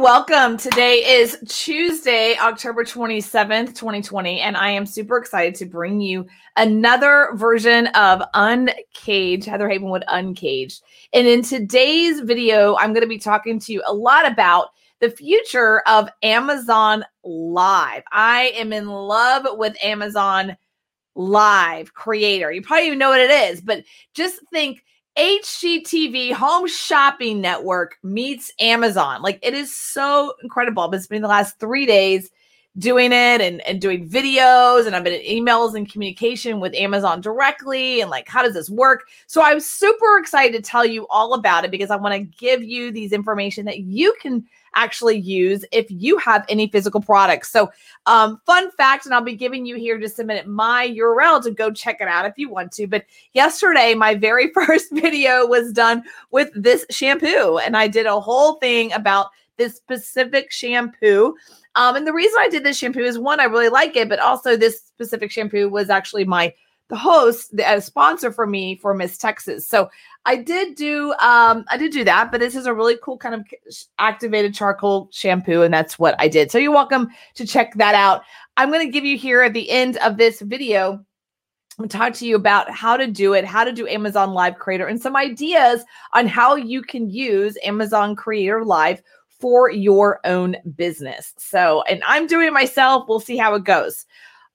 Welcome. Today is Tuesday, October 27th, 2020, and I am super excited to bring you another version of Uncaged, Heather Havenwood Uncaged. And in today's video, I'm going to be talking to you a lot about the future of Amazon Live. I am in love with Amazon Live Creator. You probably even know what it is, but just think HGTV Home Shopping Network meets Amazon. Like it is so incredible. It's been the last three days doing it and, and doing videos and I've been in emails and communication with Amazon directly and like how does this work? So I'm super excited to tell you all about it because I want to give you these information that you can actually use if you have any physical products. So um fun fact and I'll be giving you here just a minute my URL to go check it out if you want to. But yesterday my very first video was done with this shampoo and I did a whole thing about this specific shampoo. Um, and the reason I did this shampoo is one, I really like it, but also this specific shampoo was actually my the host, the sponsor for me for Miss Texas. So I did do um I did do that, but this is a really cool kind of activated charcoal shampoo, and that's what I did. So you're welcome to check that out. I'm going to give you here at the end of this video I'm talk to you about how to do it, how to do Amazon Live Creator, and some ideas on how you can use Amazon Creator Live for your own business. So, and I'm doing it myself. We'll see how it goes.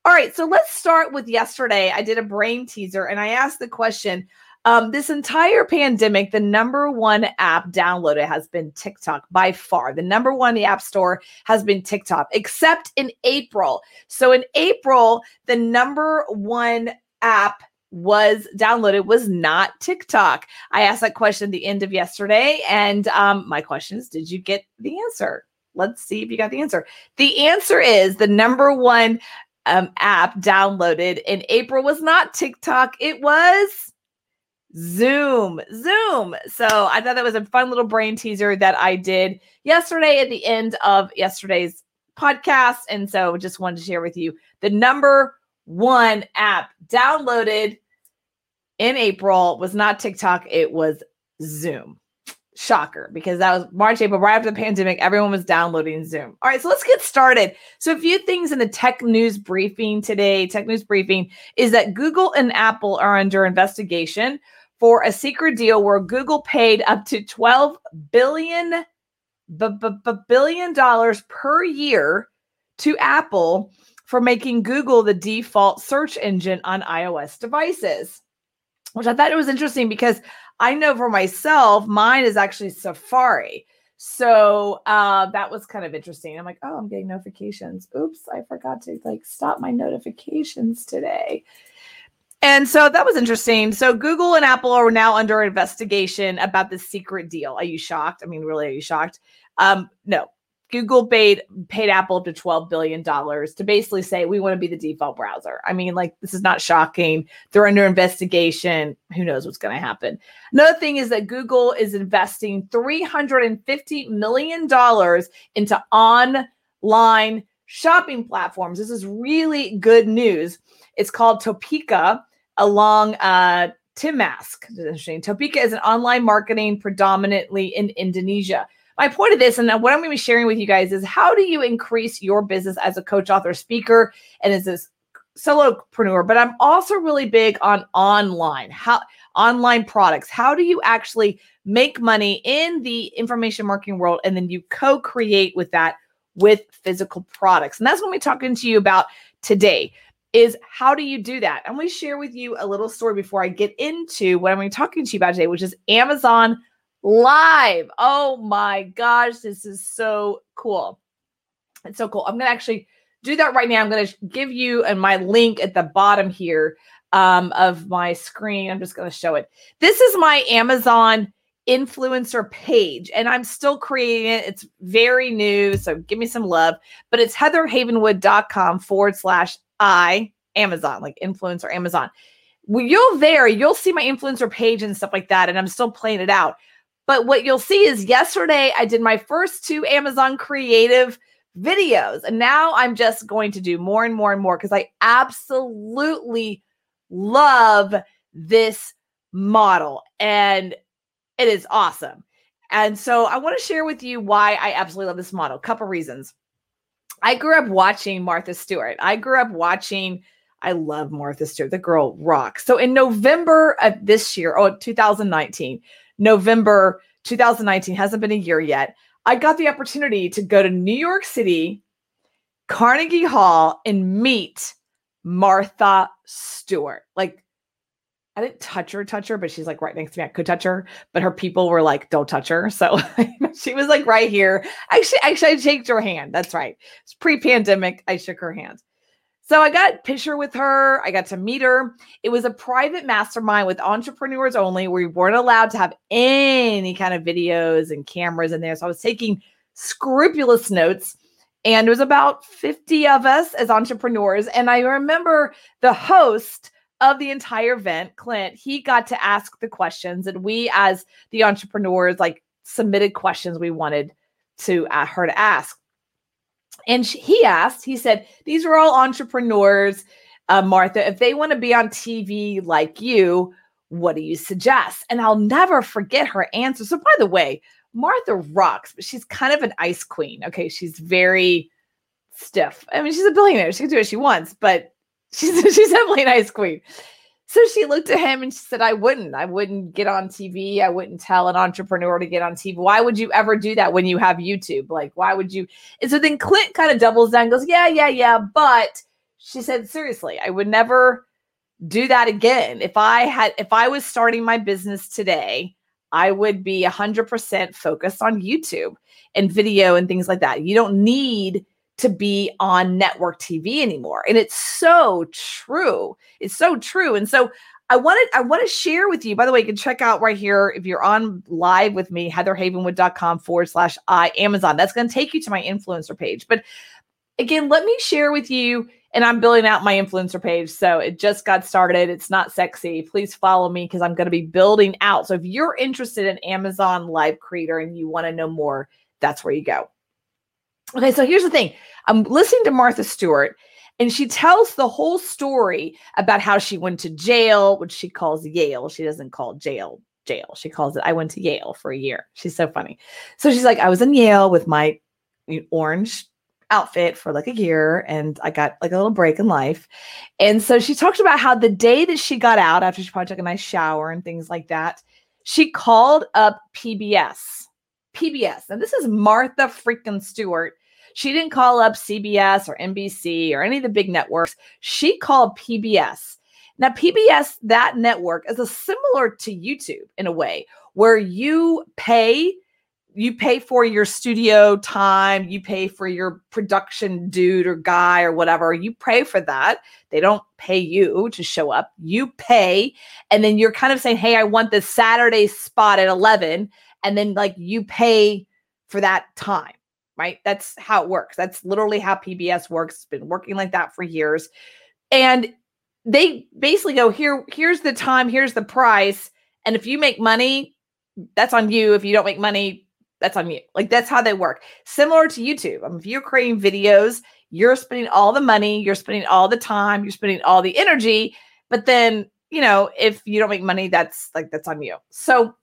All right, so let's start with yesterday. I did a brain teaser and I asked the question um, this entire pandemic, the number one app downloaded has been TikTok by far. The number one the App Store has been TikTok, except in April. So in April, the number one app was downloaded was not TikTok. I asked that question at the end of yesterday, and um, my question is, did you get the answer? Let's see if you got the answer. The answer is the number one um, app downloaded in April was not TikTok. It was Zoom. Zoom. So I thought that was a fun little brain teaser that I did yesterday at the end of yesterday's podcast. And so just wanted to share with you the number one app downloaded in April was not TikTok, it was Zoom. Shocker, because that was March, April, right after the pandemic, everyone was downloading Zoom. All right, so let's get started. So, a few things in the tech news briefing today, tech news briefing, is that Google and Apple are under investigation for a secret deal where Google paid up to 12 billion billion dollars per year to Apple for making Google the default search engine on iOS devices which I thought it was interesting because I know for myself, mine is actually Safari. So uh, that was kind of interesting. I'm like, oh, I'm getting notifications. Oops, I forgot to like stop my notifications today. And so that was interesting. So Google and Apple are now under investigation about the secret deal. Are you shocked? I mean, really, are you shocked? Um, no, Google paid paid Apple up to twelve billion dollars to basically say we want to be the default browser. I mean, like this is not shocking. They're under investigation. Who knows what's going to happen? Another thing is that Google is investing three hundred and fifty million dollars into online shopping platforms. This is really good news. It's called Topeeka along uh, Temasek. Interesting. Topeeka is an online marketing predominantly in Indonesia my point of this and what I'm going to be sharing with you guys is how do you increase your business as a coach, author, speaker, and as this solopreneur? But I'm also really big on online, how online products. How do you actually make money in the information marketing world and then you co-create with that with physical products? And that's what we're talking to you about today is how do you do that? I'm going to share with you a little story before I get into what I'm going to be talking to you about today, which is Amazon live. Oh my gosh, this is so cool. It's so cool. I'm going to actually do that right now. I'm going to give you and my link at the bottom here um, of my screen. I'm just going to show it. This is my Amazon influencer page and I'm still creating it. It's very new, so give me some love. But it's heatherhavenwood.com forward slash I Amazon, like influencer Amazon. Well, you'll there, you'll see my influencer page and stuff like that. And I'm still playing it out. But what you'll see is yesterday I did my first two Amazon creative videos. And now I'm just going to do more and more and more because I absolutely love this model and it is awesome. And so I want to share with you why I absolutely love this model. A couple reasons. I grew up watching Martha Stewart. I grew up watching, I love Martha Stewart. The girl rocks. So in November of this year, oh, 2019, November 2019, hasn't been a year yet. I got the opportunity to go to New York City, Carnegie Hall, and meet Martha Stewart. Like, I didn't touch her, touch her, but she's like right next to me. I could touch her, but her people were like, "Don't touch her." So she was like right here. Actually, actually, I shaked her hand. That's right. It's pre-pandemic. I shook her hand. So I got picture with her. I got to meet her. It was a private mastermind with entrepreneurs only, we weren't allowed to have any kind of videos and cameras in there. So I was taking scrupulous notes. And it was about 50 of us as entrepreneurs. And I remember the host of the entire event, Clint, he got to ask the questions, and we, as the entrepreneurs, like submitted questions we wanted to uh, her to ask. And she, he asked, he said, These are all entrepreneurs, uh, Martha. If they want to be on TV like you, what do you suggest? And I'll never forget her answer. So, by the way, Martha rocks, but she's kind of an ice queen. Okay. She's very stiff. I mean, she's a billionaire. She can do what she wants, but She's she's definitely an ice queen. So she looked at him and she said, I wouldn't. I wouldn't get on TV. I wouldn't tell an entrepreneur to get on TV. Why would you ever do that when you have YouTube? Like, why would you? And so then Clint kind of doubles down, goes, Yeah, yeah, yeah. But she said, Seriously, I would never do that again. If I had, if I was starting my business today, I would be 100% focused on YouTube and video and things like that. You don't need to be on network TV anymore. And it's so true. It's so true. And so I wanted I want to share with you. By the way, you can check out right here if you're on live with me, heatherhavenwood.com forward slash I Amazon. That's going to take you to my influencer page. But again, let me share with you. And I'm building out my influencer page. So it just got started. It's not sexy. Please follow me because I'm going to be building out. So if you're interested in Amazon Live Creator and you want to know more, that's where you go. Okay, so here's the thing. I'm listening to Martha Stewart, and she tells the whole story about how she went to jail, which she calls Yale. She doesn't call jail jail. She calls it, I went to Yale for a year. She's so funny. So she's like, I was in Yale with my orange outfit for like a year and I got like a little break in life. And so she talked about how the day that she got out after she probably took a nice shower and things like that, she called up PBS. PBS. And this is Martha freaking Stewart she didn't call up CBS or NBC or any of the big networks. She called PBS. Now, PBS, that network, is a similar to YouTube in a way where you pay you pay for your studio time, you pay for your production dude or guy or whatever. You pay for that. They don't pay you to show up. You pay and then you're kind of saying, "Hey, I want this Saturday spot at 11." And then like you pay for that time right? That's how it works. That's literally how PBS works. It's been working like that for years. And they basically go, here, here's the time, here's the price. And if you make money, that's on you. If you don't make money, that's on you. Like that's how they work. Similar to YouTube. I mean, if you're creating videos, you're spending all the money, you're spending all the time, you're spending all the energy. But then, you know, if you don't make money, that's like that's on you. So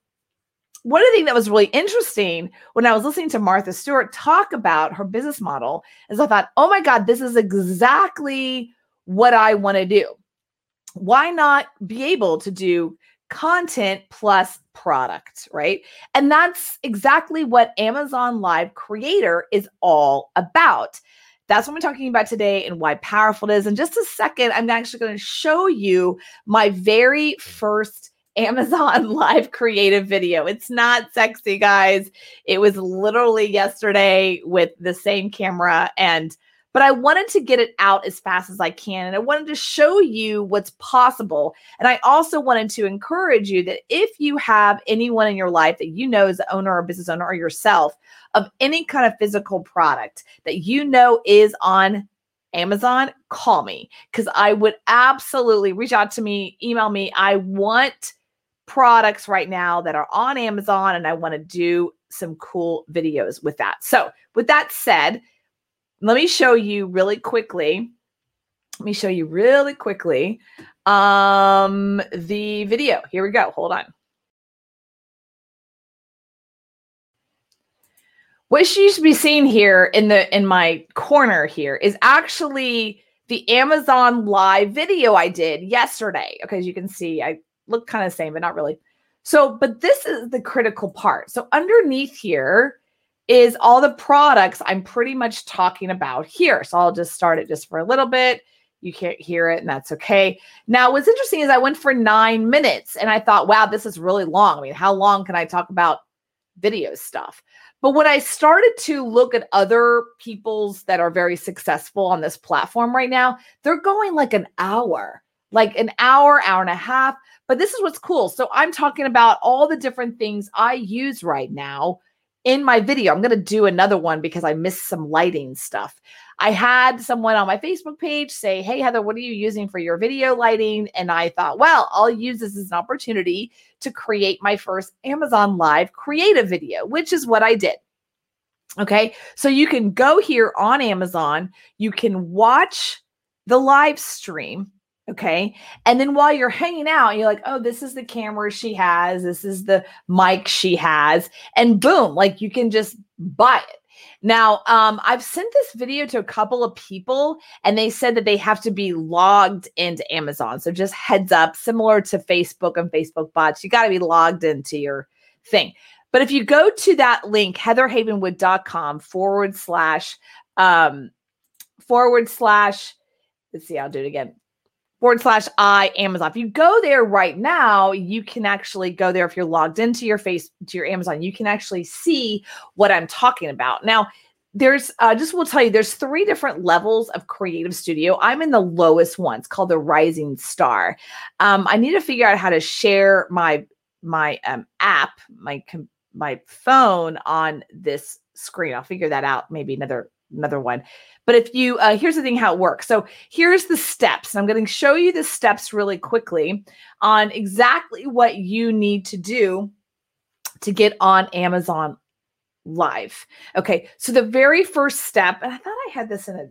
one of the things that was really interesting when I was listening to Martha Stewart talk about her business model is I thought, oh my God, this is exactly what I want to do. Why not be able to do content plus product, right? And that's exactly what Amazon Live Creator is all about. That's what I'm talking about today and why powerful it is. In just a second, I'm actually going to show you my very first Amazon live creative video. It's not sexy, guys. It was literally yesterday with the same camera and but I wanted to get it out as fast as I can and I wanted to show you what's possible. And I also wanted to encourage you that if you have anyone in your life that you know is the owner or business owner or yourself of any kind of physical product that you know is on Amazon, call me because I would absolutely reach out to me, email me. I want products right now that are on Amazon and I want to do some cool videos with that. So, with that said, let me show you really quickly. Let me show you really quickly um the video. Here we go. Hold on. What you should be seeing here in the in my corner here is actually the Amazon live video I did yesterday. Okay, as you can see, I look kind of the same, but not really. So, but this is the critical part. So underneath here is all the products I'm pretty much talking about here. So I'll just start it just for a little bit. You can't hear it, and that's okay. Now, what's interesting is I went for nine minutes and I thought, wow, this is really long. I mean, how long can I talk about video stuff? But when I started to look at other people's that are very successful on this platform right now, they're going like an hour, like an hour, hour and a half. But this is what's cool. So I'm talking about all the different things I use right now in my video. I'm going to do another one because I missed some lighting stuff. I had someone on my Facebook page say, Hey, Heather, what are you using for your video lighting? And I thought, well, I'll use this as an opportunity to create my first Amazon Live creative video, which is what I did. Okay. So you can go here on Amazon, you can watch the live stream Okay. And then while you're hanging out, you're like, oh, this is the camera she has. This is the mic she has. And boom, like you can just buy it. Now, um, I've sent this video to a couple of people and they said that they have to be logged into Amazon. So just heads up, similar to Facebook and Facebook bots, you got to be logged into your thing. But if you go to that link, heatherhavenwood.com forward slash, um, forward slash, let's see, I'll do it again forward slash I Amazon. If you go there right now, you can actually go there if you're logged into your face to your Amazon. You can actually see what I'm talking about. Now, there's uh, just will tell you there's three different levels of creative studio i'm in the lowest one it's called the rising star um, i need to figure out how to share my my um, app my my phone on this screen i'll figure that out maybe another another one but if you, uh, here's the thing how it works. So here's the steps. I'm going to show you the steps really quickly on exactly what you need to do to get on Amazon Live. Okay. So the very first step, and I thought I had this in a,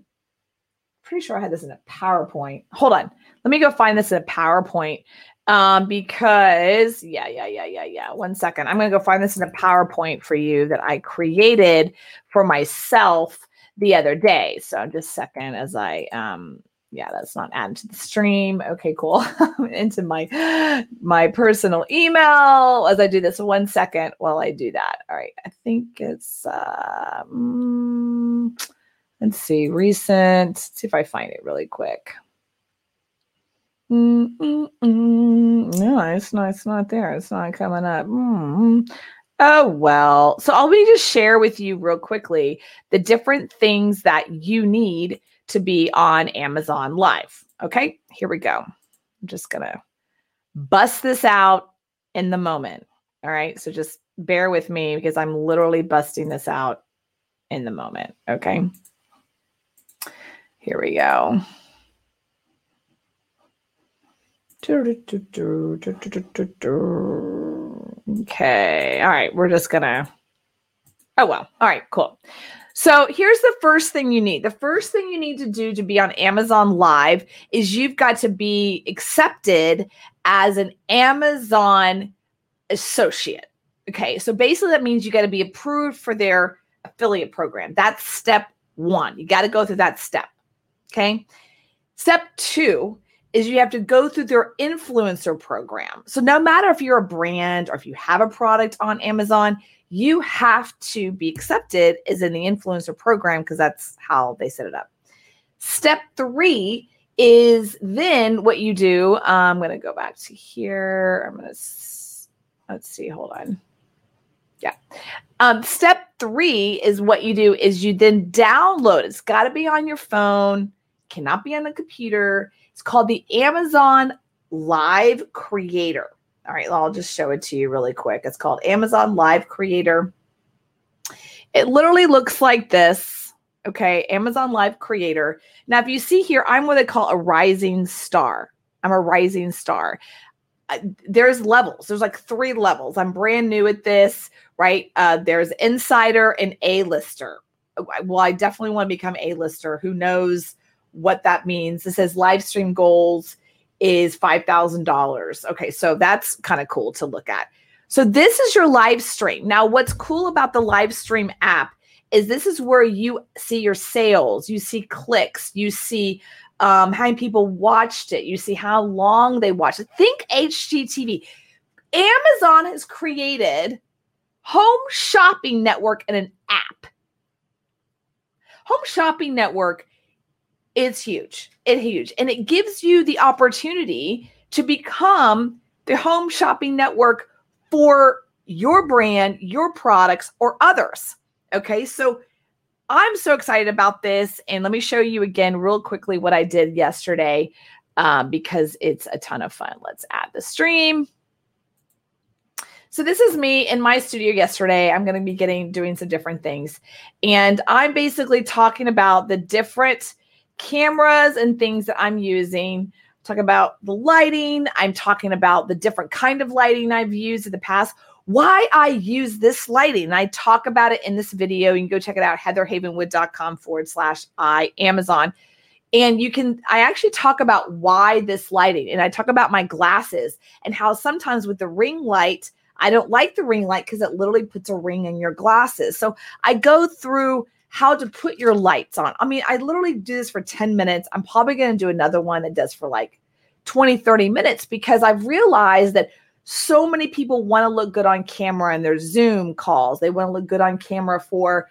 pretty sure I had this in a PowerPoint. Hold on. Let me go find this in a PowerPoint um because yeah yeah yeah yeah yeah one second i'm going to go find this in a powerpoint for you that i created for myself the other day. So just a second as I um yeah, that's not added to the stream. Okay, cool. Into my my personal email as I do this one second while I do that. All right. I think it's um, let's see, recent. Let's see if I find it really quick. Mm-mm-mm. No, it's not. It's not there. It's not coming up. Mm-hmm. Oh, well. So I'll be just share with you real quickly the different things that you need to be on Amazon Live. Okay, here we go. I'm just going to bust this out in the moment. All right. So just bear with me because I'm literally busting this out in the moment. Okay. Here we go. Okay. All right. We're just going to. Oh, well. All right. Cool. So here's the first thing you need. The first thing you need to do to be on Amazon Live is you've got to be accepted as an Amazon associate. Okay. So basically, that means you got to be approved for their affiliate program. That's step one. You got to go through that step. Okay. Step two is you have to go through their influencer program. So no matter if you're a brand or if you have a product on Amazon, you have to be accepted as in the influencer program because that's how they set it up. Step three is then what you do. I'm going to go back to here. I'm going to let's see. Hold on. Yeah. Um, step three is what you do is you then download. It's got to be on your phone. Cannot be on the computer it's called the Amazon Live Creator. All right, I'll just show it to you really quick. It's called Amazon Live Creator. It literally looks like this. Okay, Amazon Live Creator. Now, if you see here, I'm what they call a rising star. I'm a rising star. There's levels. There's like three levels. I'm brand new at this, right? Uh, there's insider and A-lister. Well, I definitely want to become A-lister. Who knows? What that means. It says live stream goals is $5,000. Okay, so that's kind of cool to look at. So this is your live stream. Now, what's cool about the live stream app is this is where you see your sales, you see clicks, you see um, how many people watched it, you see how long they watched it. Think HGTV. Amazon has created Home Shopping Network and an app. Home Shopping Network is huge. It's huge. And it gives you the opportunity to become the home shopping network for your brand, your products, or others. Okay. So I'm so excited about this. And let me show you again, real quickly, what I did yesterday um, because it's a ton of fun. Let's add the stream. So this is me in my studio yesterday. I'm going to be getting doing some different things. And I'm basically talking about the different cameras and things that I'm using. Talk about the lighting. I'm talking about the different kind of lighting I've used in the past. Why I use this lighting. And I talk about it in this video. You can go check it out, heatherhavenwood.com forward slash I Amazon. And you can, I actually talk about why this lighting. And I talk about my glasses and how sometimes with the ring light, I don't like the ring light because it literally puts a ring in your glasses. So I go through how to put your lights on. I mean, I literally do this for 10 minutes. I'm probably going to do another one that does for like 20, 30 minutes because I've realized that so many people want to look good on camera in their Zoom calls. They want to look good on camera for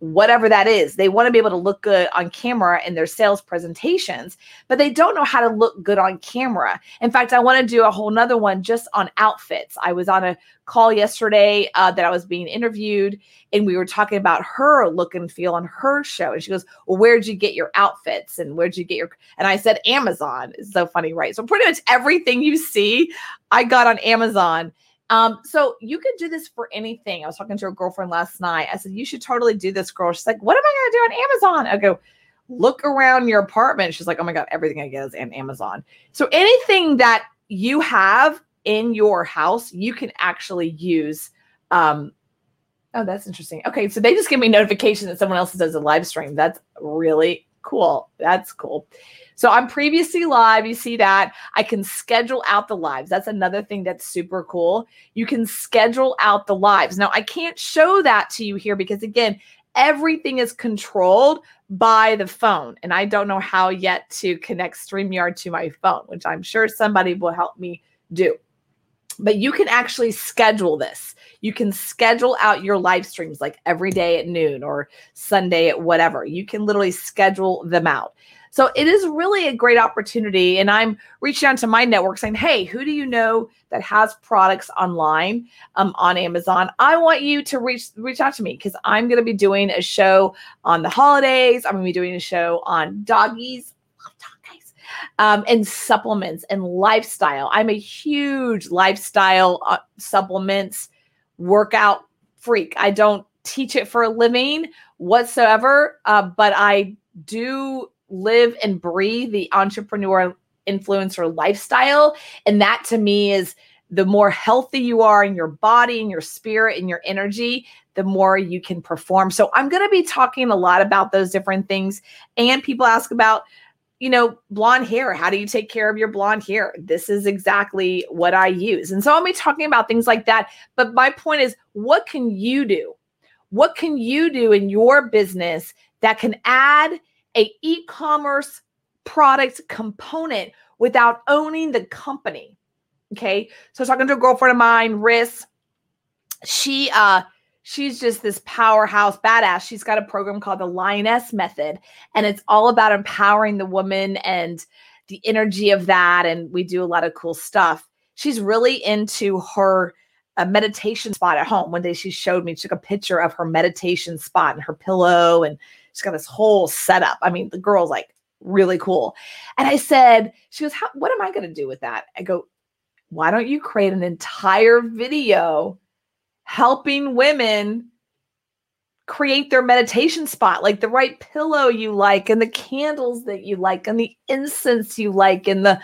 whatever that is. They want to be able to look good on camera in their sales presentations, but they don't know how to look good on camera. In fact, I want to do a whole nother one just on outfits. I was on a call yesterday uh, that I was being interviewed, and we were talking about her look and feel on her show. And she goes, Well, where'd you get your outfits? And where'd you get your and I said Amazon. It's so funny, right? So pretty much everything you see, I got on Amazon. Um, so you can do this for anything. I was talking to a girlfriend last night. I said, You should totally do this, girl. She's like, What am I gonna do on Amazon? I go, look around your apartment. She's like, Oh my god, everything I get is on Amazon. So anything that you have in your house, you can actually use. Um, oh, that's interesting. Okay, so they just give me notification that someone else does a live stream. That's really cool. That's cool. So I'm previously live. You see that. I can schedule out the lives. That's another thing that's super cool. You can schedule out the lives. Now, I can't show that to you here because, again, everything is controlled by the phone. And I don't know how yet to connect StreamYard to my phone, which I'm sure somebody will help me do. But you can actually schedule this. You can schedule out your live streams like every day at noon or Sunday at whatever. You can literally schedule them out. So it is really a great opportunity. And I'm reaching out to my network saying, hey, who do you know that has products online um, on Amazon? I want you to reach reach out to me because I'm going to be doing a show on the holidays. I'm going to be doing a show on doggies. doggies. Um, and supplements and lifestyle. I'm a huge lifestyle uh, supplements workout freak. I don't teach it for a living whatsoever, uh, but I do live and breathe the entrepreneur influencer lifestyle. And that to me is the more healthy you are in your body and your spirit and your energy, the more you can perform. So I'm going to be talking a lot about those different things. And people ask about, you know, blonde hair. How do you take care of your blonde hair? This is exactly what I use. And so I'll be talking about things like that. But my point is, what can you do? What can you do in your business that can add a e-commerce product component without owning the company. Okay. So talking to a girlfriend of mine, Riss. She uh she's just this powerhouse badass. She's got a program called the Lioness Method, and it's all about empowering the woman and the energy of that. And we do a lot of cool stuff. She's really into her uh, meditation spot at home. One day she showed me, she took a picture of her meditation spot and her pillow and She's got this whole setup. I mean, the girl's like really cool. And I said, she goes, what am I going to do with that? I go, why don't you create an entire video helping women create their meditation spot, like the right pillow you like, and the candles that you like, and the incense you like, and the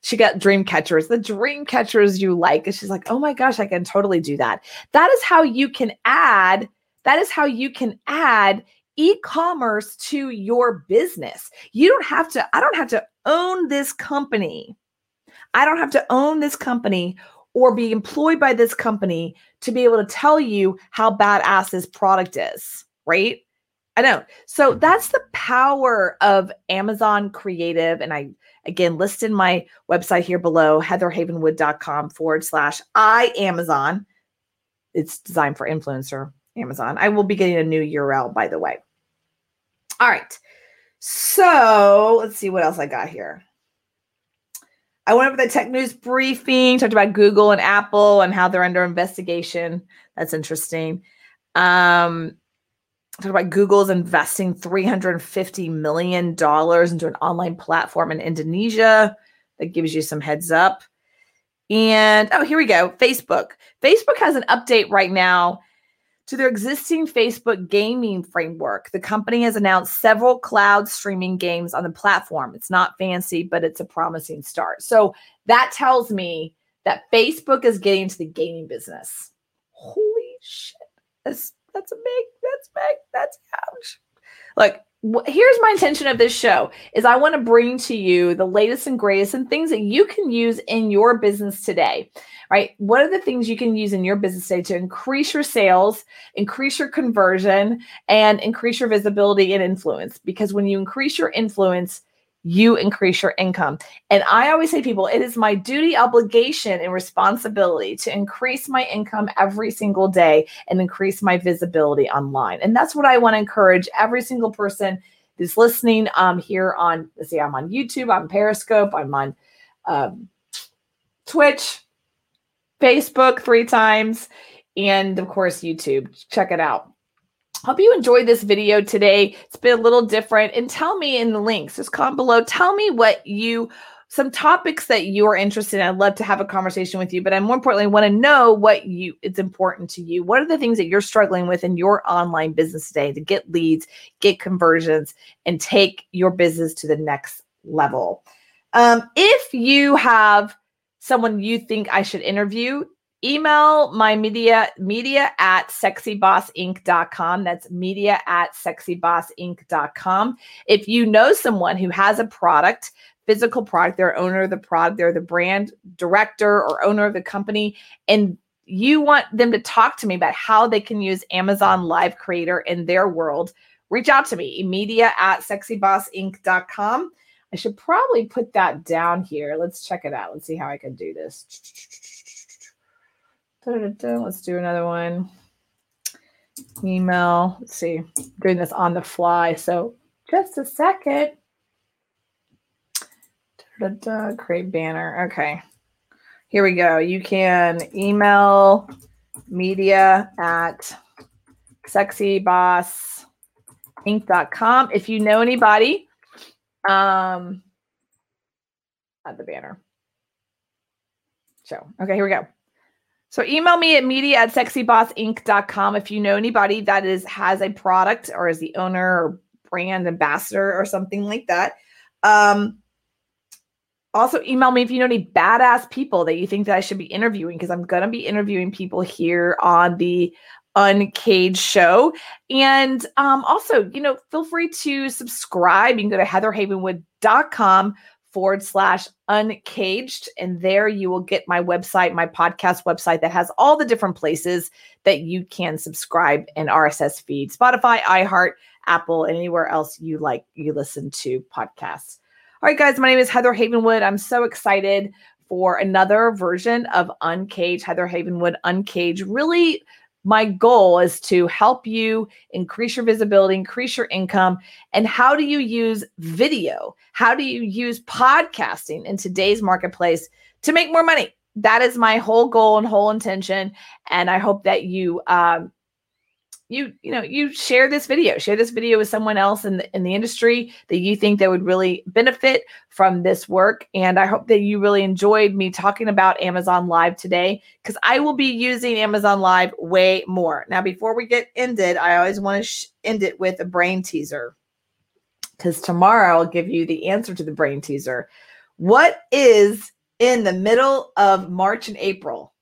she got dream catchers, the dream catchers you like. And she's like, oh my gosh, I can totally do that. That is how you can add, that is how you can add e-commerce to your business. You don't have to I don't have to own this company. I don't have to own this company or be employed by this company to be able to tell you how badass this product is. right? I know. So mm-hmm. that's the power of Amazon Creative. And I, again, listed my website here below, heatherhavenwood.com forward slash I Amazon. It's designed for influencer Amazon. I will be getting a new URL, by the way. All right. So let's see what else I got here. I went over the tech news briefing, talked about Google and Apple and how they're under investigation. That's interesting. Um, talk about Google's investing $350 million into an online platform in Indonesia. That gives you some heads up. And oh, here we go. Facebook. Facebook has an update right now to their existing Facebook gaming framework. The company has announced several cloud streaming games on the platform. It's not fancy, but it's a promising start. So that tells me that Facebook is getting into the gaming business. Holy shit. That's that's a big, that's big, that's huge. Look, here's my intention of this show is I want to bring to you the latest and greatest and things that you can use in your business today. Right? What are the things you can use in your business today to increase your sales, increase your conversion, and increase your visibility and influence? Because when you increase your influence, you increase your income. And I always say people, it is my duty, obligation, and responsibility to increase my income every single day and increase my visibility online. And that's what I want to encourage every single person who's listening um, here on, let's see, I'm on YouTube, I'm Periscope, I'm on um, Twitch, Facebook three times, and of course, YouTube. Check it out. Hope you enjoyed this video today. It's been a little different. And tell me in the links, just comment below. Tell me what you, some topics that you are interested in. I'd love to have a conversation with you, but I more importantly want to know what you it's important to you. What are the things that you're struggling with in your online business today to get leads, get conversions, and take your business to the next level? Um, if you have someone you think I should interview, email my media media at sexybossinc.com that's media at sexybossinc.com if you know someone who has a product physical product they're owner of the product they're the brand director or owner of the company and you want them to talk to me about how they can use amazon live creator in their world reach out to me media at sexybossinc.com i should probably put that down here. Let's check it out. Let's see how i can do this. Let's do another one. Email. Let's see. Doing this on the fly. So just a second. Da-da-da. Create banner. Okay. Here we go. You can email media at sexybossinc.com if you know anybody. Um, at the banner. So, okay, here we go. So email me at media at sexybossinc.com if you know anybody that is has a product or is the owner or brand ambassador or something like that. Um, also email me if you know any badass people that you think that I should be interviewing because I'm gonna be interviewing people here on the Uncaged show. And um, also, you know, feel free to subscribe. You can go to heatherhavenwood.com forward slash uncaged. And there you will get my website, my podcast website that has all the different places that you can subscribe and RSS feed Spotify, iHeart, Apple, and anywhere else you like you listen to podcasts. All right, guys, my name is Heather Havenwood. I'm so excited for another version of Uncaged, Heather Havenwood Uncaged. Really my goal is to help you increase your visibility, increase your income. And how do you use video? How do you use podcasting in today's marketplace to make more money? That is my whole goal and whole intention. And I hope that you um, you you know you share this video share this video with someone else in the in the industry that you think that would really benefit from this work. And i hope that you really enjoyed me talking about amazon live today because i will be using amazon live way more. Now before we get ended i always want to sh- end it with a brain teaser because tomorrow i'll give you the answer to the brain teaser. What is in the middle of march and april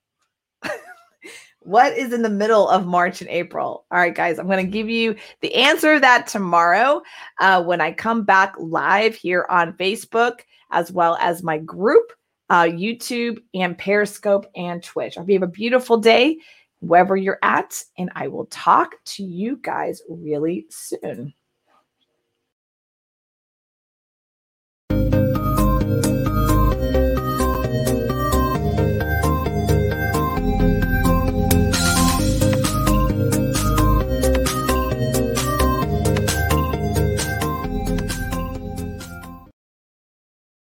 what is in the middle of March and April? All right, guys, I'm going to give you the answer of that tomorrow uh, when I come back live here on Facebook, as well as my group, uh, YouTube, and Periscope and Twitch. I hope you have a beautiful day. wherever you're at. And I will talk to you guys really soon.